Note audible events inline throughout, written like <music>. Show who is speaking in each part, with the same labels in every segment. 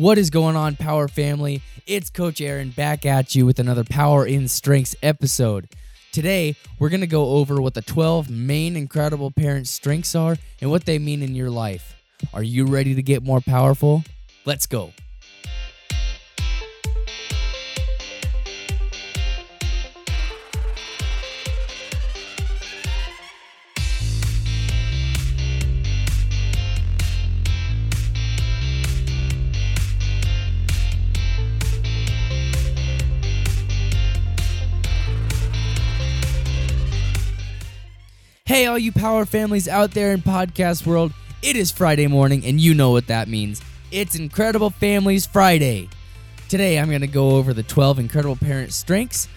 Speaker 1: What is going on, Power Family? It's Coach Aaron back at you with another Power in Strengths episode. Today, we're going to go over what the 12 main incredible parent strengths are and what they mean in your life. Are you ready to get more powerful? Let's go. Hey, all you power families out there in podcast world, it is Friday morning, and you know what that means. It's Incredible Families Friday. Today, I'm going to go over the 12 incredible parent strengths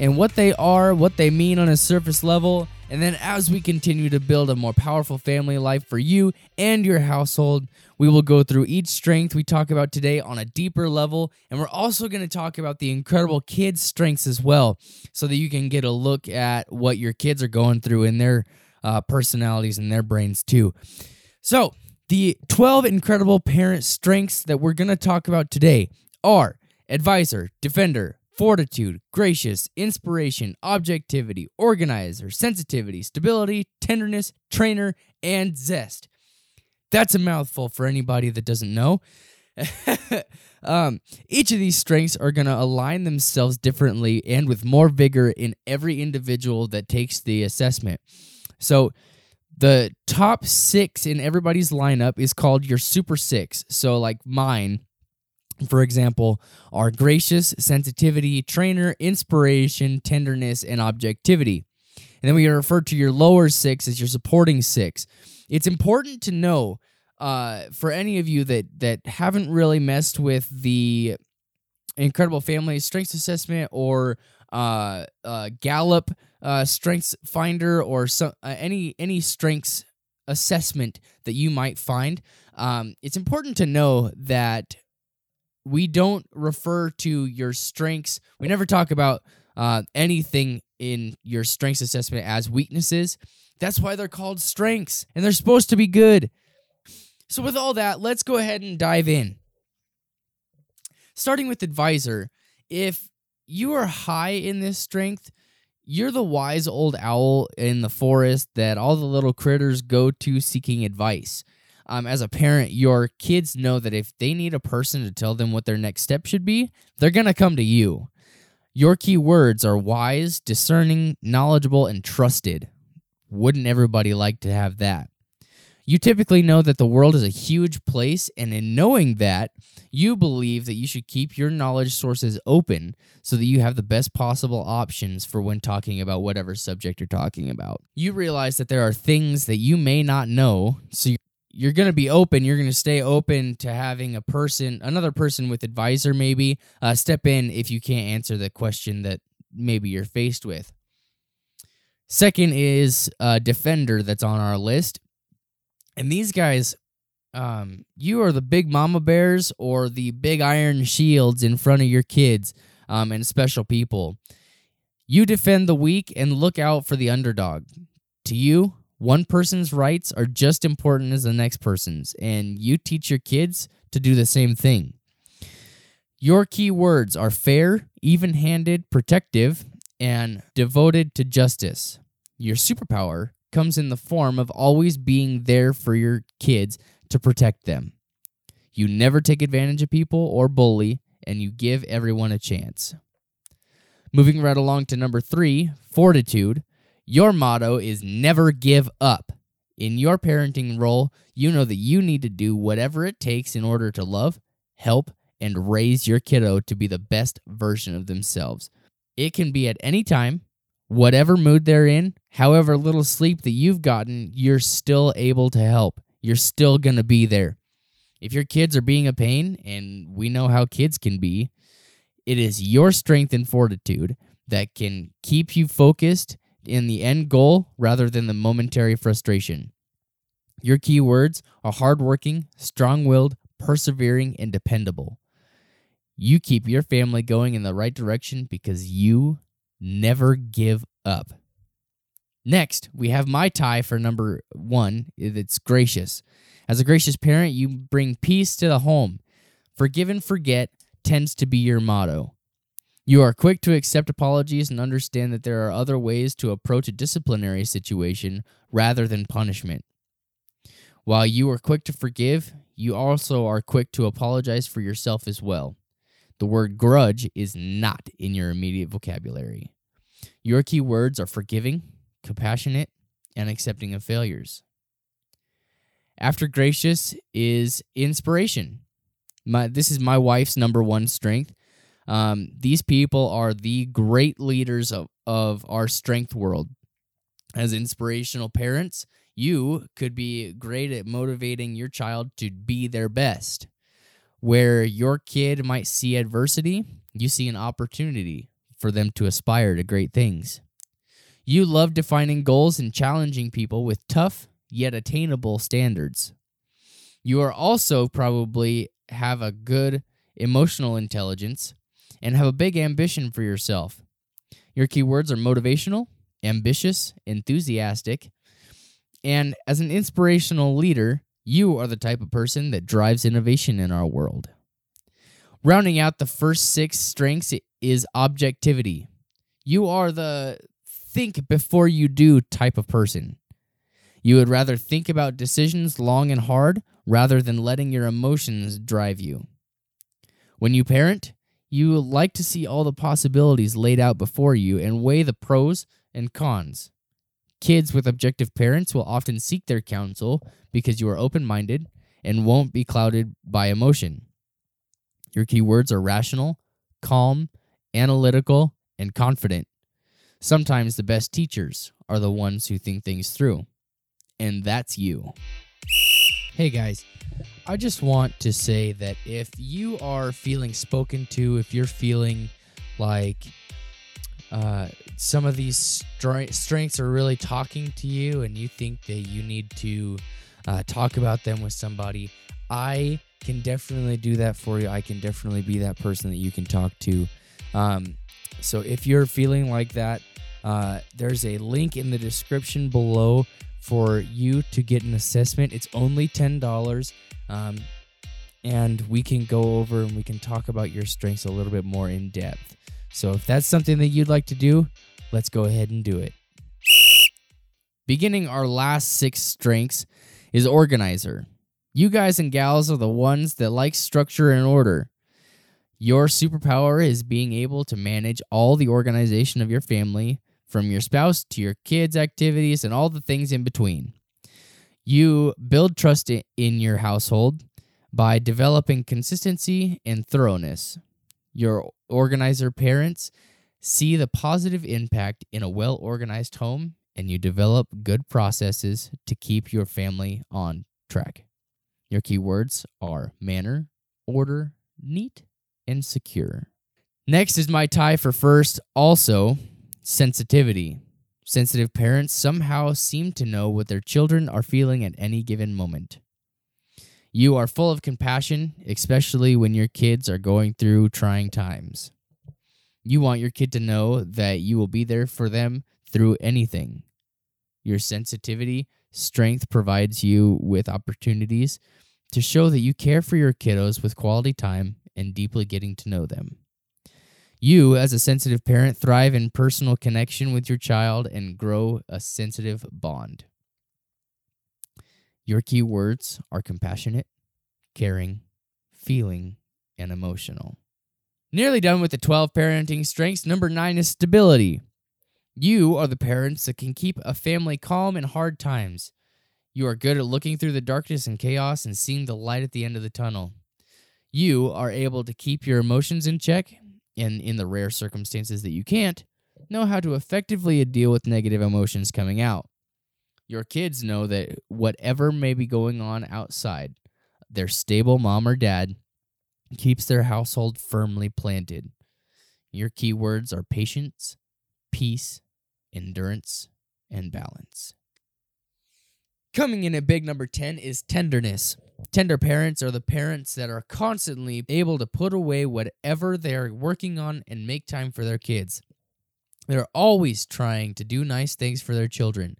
Speaker 1: and what they are, what they mean on a surface level, and then as we continue to build a more powerful family life for you and your household, we will go through each strength we talk about today on a deeper level, and we're also going to talk about the incredible kids' strengths as well, so that you can get a look at what your kids are going through in their uh, personalities and their brains too. So, the 12 incredible parent strengths that we're going to talk about today are advisor, defender, fortitude, gracious, inspiration, objectivity, organizer, sensitivity, stability, tenderness, trainer, and zest. That's a mouthful for anybody that doesn't know. <laughs> um, each of these strengths are going to align themselves differently and with more vigor in every individual that takes the assessment. So the top six in everybody's lineup is called your super six. So, like mine, for example, are gracious, sensitivity, trainer, inspiration, tenderness, and objectivity. And then we refer to your lower six as your supporting six. It's important to know uh, for any of you that that haven't really messed with the Incredible Family Strengths Assessment or uh, uh, Gallup uh, Strengths Finder or some, uh, any any strengths assessment that you might find. Um, it's important to know that we don't refer to your strengths. We never talk about uh, anything in your strengths assessment as weaknesses. That's why they're called strengths, and they're supposed to be good. So, with all that, let's go ahead and dive in. Starting with advisor, if you are high in this strength, you're the wise old owl in the forest that all the little critters go to seeking advice. Um, as a parent, your kids know that if they need a person to tell them what their next step should be, they're going to come to you. Your key words are wise, discerning, knowledgeable, and trusted. Wouldn't everybody like to have that? You typically know that the world is a huge place, and in knowing that, you believe that you should keep your knowledge sources open so that you have the best possible options for when talking about whatever subject you're talking about. You realize that there are things that you may not know, so you're going to be open. You're going to stay open to having a person, another person with advisor, maybe uh, step in if you can't answer the question that maybe you're faced with. Second is a defender that's on our list. And these guys, um, you are the big mama bears or the big iron shields in front of your kids um, and special people. You defend the weak and look out for the underdog. To you, one person's rights are just important as the next person's, and you teach your kids to do the same thing. Your key words are fair, even handed, protective, and devoted to justice. Your superpower comes in the form of always being there for your kids to protect them. You never take advantage of people or bully, and you give everyone a chance. Moving right along to number three, fortitude. Your motto is never give up. In your parenting role, you know that you need to do whatever it takes in order to love, help, and raise your kiddo to be the best version of themselves. It can be at any time, whatever mood they're in, however little sleep that you've gotten, you're still able to help. You're still going to be there. If your kids are being a pain, and we know how kids can be, it is your strength and fortitude that can keep you focused in the end goal rather than the momentary frustration. Your key words are hardworking, strong willed, persevering, and dependable. You keep your family going in the right direction because you never give up. Next, we have my tie for number one. It's gracious. As a gracious parent, you bring peace to the home. Forgive and forget tends to be your motto. You are quick to accept apologies and understand that there are other ways to approach a disciplinary situation rather than punishment. While you are quick to forgive, you also are quick to apologize for yourself as well. The word grudge is not in your immediate vocabulary. Your key words are forgiving, compassionate, and accepting of failures. After gracious is inspiration. My, this is my wife's number one strength. Um, these people are the great leaders of, of our strength world. As inspirational parents, you could be great at motivating your child to be their best. Where your kid might see adversity, you see an opportunity for them to aspire to great things. You love defining goals and challenging people with tough yet attainable standards. You are also probably have a good emotional intelligence and have a big ambition for yourself. Your keywords are motivational, ambitious, enthusiastic, and as an inspirational leader, you are the type of person that drives innovation in our world. Rounding out the first six strengths is objectivity. You are the think before you do type of person. You would rather think about decisions long and hard rather than letting your emotions drive you. When you parent, you like to see all the possibilities laid out before you and weigh the pros and cons. Kids with objective parents will often seek their counsel because you are open minded and won't be clouded by emotion. Your keywords are rational, calm, analytical, and confident. Sometimes the best teachers are the ones who think things through. And that's you. Hey guys, I just want to say that if you are feeling spoken to, if you're feeling like uh, some of these strengths are really talking to you and you think that you need to uh, talk about them with somebody, I can definitely do that for you. I can definitely be that person that you can talk to. Um, so if you're feeling like that, uh, there's a link in the description below for you to get an assessment. It's only $10. Um, and we can go over and we can talk about your strengths a little bit more in depth. So if that's something that you'd like to do, let's go ahead and do it. Beginning our last six strengths is organizer. You guys and gals are the ones that like structure and order. Your superpower is being able to manage all the organization of your family from your spouse to your kids' activities and all the things in between. You build trust in your household by developing consistency and thoroughness. Your organizer parents see the positive impact in a well organized home, and you develop good processes to keep your family on track. Your keywords are manner, order, neat, and secure. Next is my tie for first, also Sensitivity. Sensitive parents somehow seem to know what their children are feeling at any given moment. You are full of compassion, especially when your kids are going through trying times. You want your kid to know that you will be there for them through anything. Your sensitivity, strength provides you with opportunities to show that you care for your kiddos with quality time and deeply getting to know them. You, as a sensitive parent, thrive in personal connection with your child and grow a sensitive bond. Your key words are compassionate, caring, feeling, and emotional. Nearly done with the 12 parenting strengths. Number nine is stability. You are the parents that can keep a family calm in hard times. You are good at looking through the darkness and chaos and seeing the light at the end of the tunnel. You are able to keep your emotions in check and in the rare circumstances that you can't, know how to effectively deal with negative emotions coming out. Your kids know that whatever may be going on outside, their stable mom or dad keeps their household firmly planted. Your keywords are patience, peace, endurance, and balance. Coming in at big number 10 is tenderness. Tender parents are the parents that are constantly able to put away whatever they're working on and make time for their kids. They're always trying to do nice things for their children.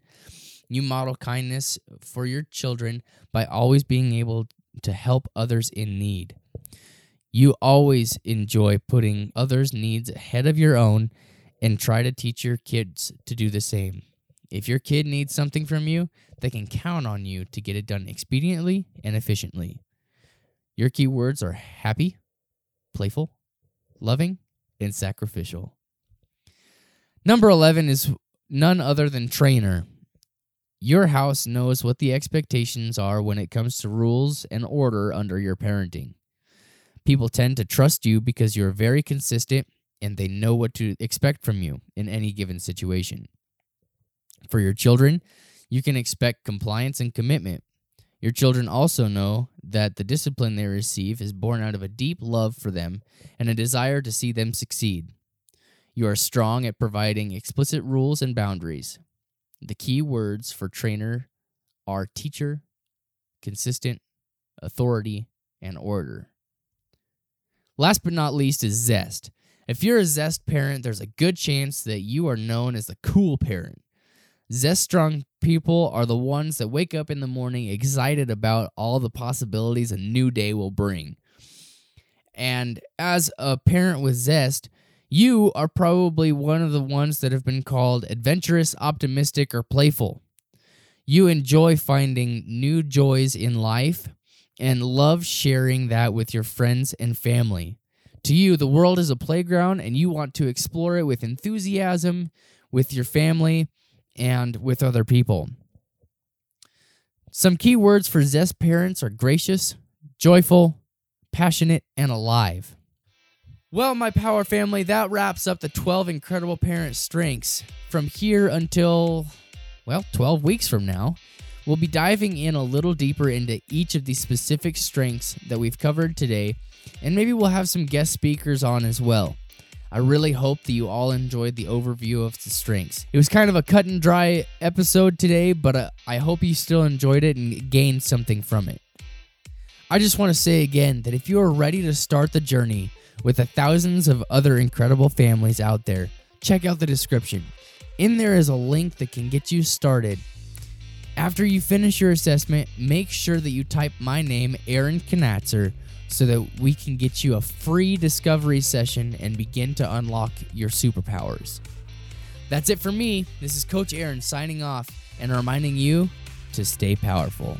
Speaker 1: You model kindness for your children by always being able to help others in need. You always enjoy putting others' needs ahead of your own and try to teach your kids to do the same. If your kid needs something from you, they can count on you to get it done expediently and efficiently. Your keywords are happy, playful, loving, and sacrificial. Number 11 is none other than trainer. Your house knows what the expectations are when it comes to rules and order under your parenting. People tend to trust you because you're very consistent and they know what to expect from you in any given situation. For your children, you can expect compliance and commitment. Your children also know that the discipline they receive is born out of a deep love for them and a desire to see them succeed. You are strong at providing explicit rules and boundaries. The key words for trainer are teacher, consistent, authority, and order. Last but not least is zest. If you're a zest parent, there's a good chance that you are known as the cool parent. Zest strong people are the ones that wake up in the morning excited about all the possibilities a new day will bring. And as a parent with zest, you are probably one of the ones that have been called adventurous, optimistic, or playful. You enjoy finding new joys in life and love sharing that with your friends and family. To you, the world is a playground and you want to explore it with enthusiasm, with your family, and with other people. Some key words for Zest parents are gracious, joyful, passionate, and alive. Well, my power family, that wraps up the 12 incredible parent strengths. From here until, well, 12 weeks from now, we'll be diving in a little deeper into each of these specific strengths that we've covered today, and maybe we'll have some guest speakers on as well. I really hope that you all enjoyed the overview of the strengths. It was kind of a cut and dry episode today, but uh, I hope you still enjoyed it and gained something from it. I just want to say again that if you are ready to start the journey with the thousands of other incredible families out there, check out the description. In there is a link that can get you started. After you finish your assessment, make sure that you type my name, Aaron Knatzer, so that we can get you a free discovery session and begin to unlock your superpowers. That's it for me. This is Coach Aaron signing off and reminding you to stay powerful.